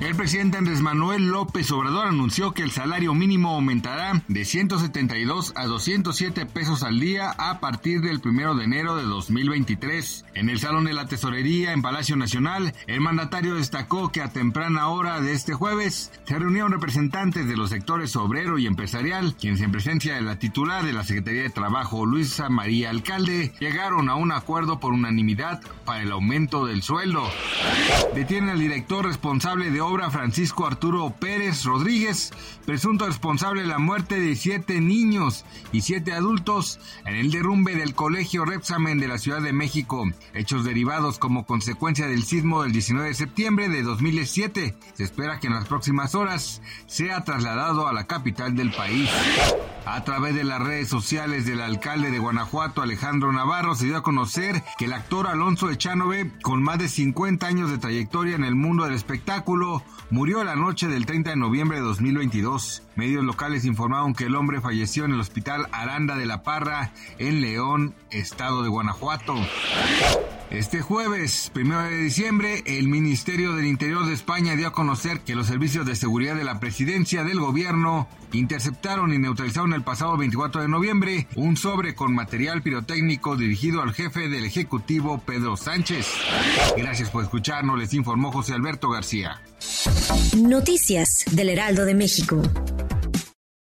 El presidente Andrés Manuel López Obrador anunció que el salario mínimo aumentará de 172 a 207 pesos al día a partir del primero de enero de 2023. En el Salón de la Tesorería en Palacio Nacional, el mandatario destacó que a temprana hora de este jueves se reunieron representantes de los sectores obrero y empresarial, quienes en presencia de la titular de la Secretaría de Trabajo, Luisa María Alcalde, llegaron a un acuerdo por unanimidad para el aumento del sueldo. Detiene al director responsable de obra Francisco Arturo Pérez Rodríguez, presunto responsable de la muerte de siete niños y siete adultos en el derrumbe del colegio Repsamen de la Ciudad de México, hechos derivados como consecuencia del sismo del 19 de septiembre de 2007. Se espera que en las próximas horas sea trasladado a la capital del país. A través de las redes sociales del alcalde de Guanajuato, Alejandro Navarro, se dio a conocer que el actor Alonso Echanove, con más de 50 años de trayectoria en el mundo del espectáculo, murió la noche del 30 de noviembre de 2022. Medios locales informaron que el hombre falleció en el hospital Aranda de la Parra, en León, estado de Guanajuato. Este jueves, primero de diciembre, el Ministerio del Interior de España dio a conocer que los servicios de seguridad de la presidencia del gobierno interceptaron y neutralizaron el pasado 24 de noviembre un sobre con material pirotécnico dirigido al jefe del Ejecutivo, Pedro Sánchez. Gracias por escucharnos, les informó José Alberto García. Noticias del Heraldo de México.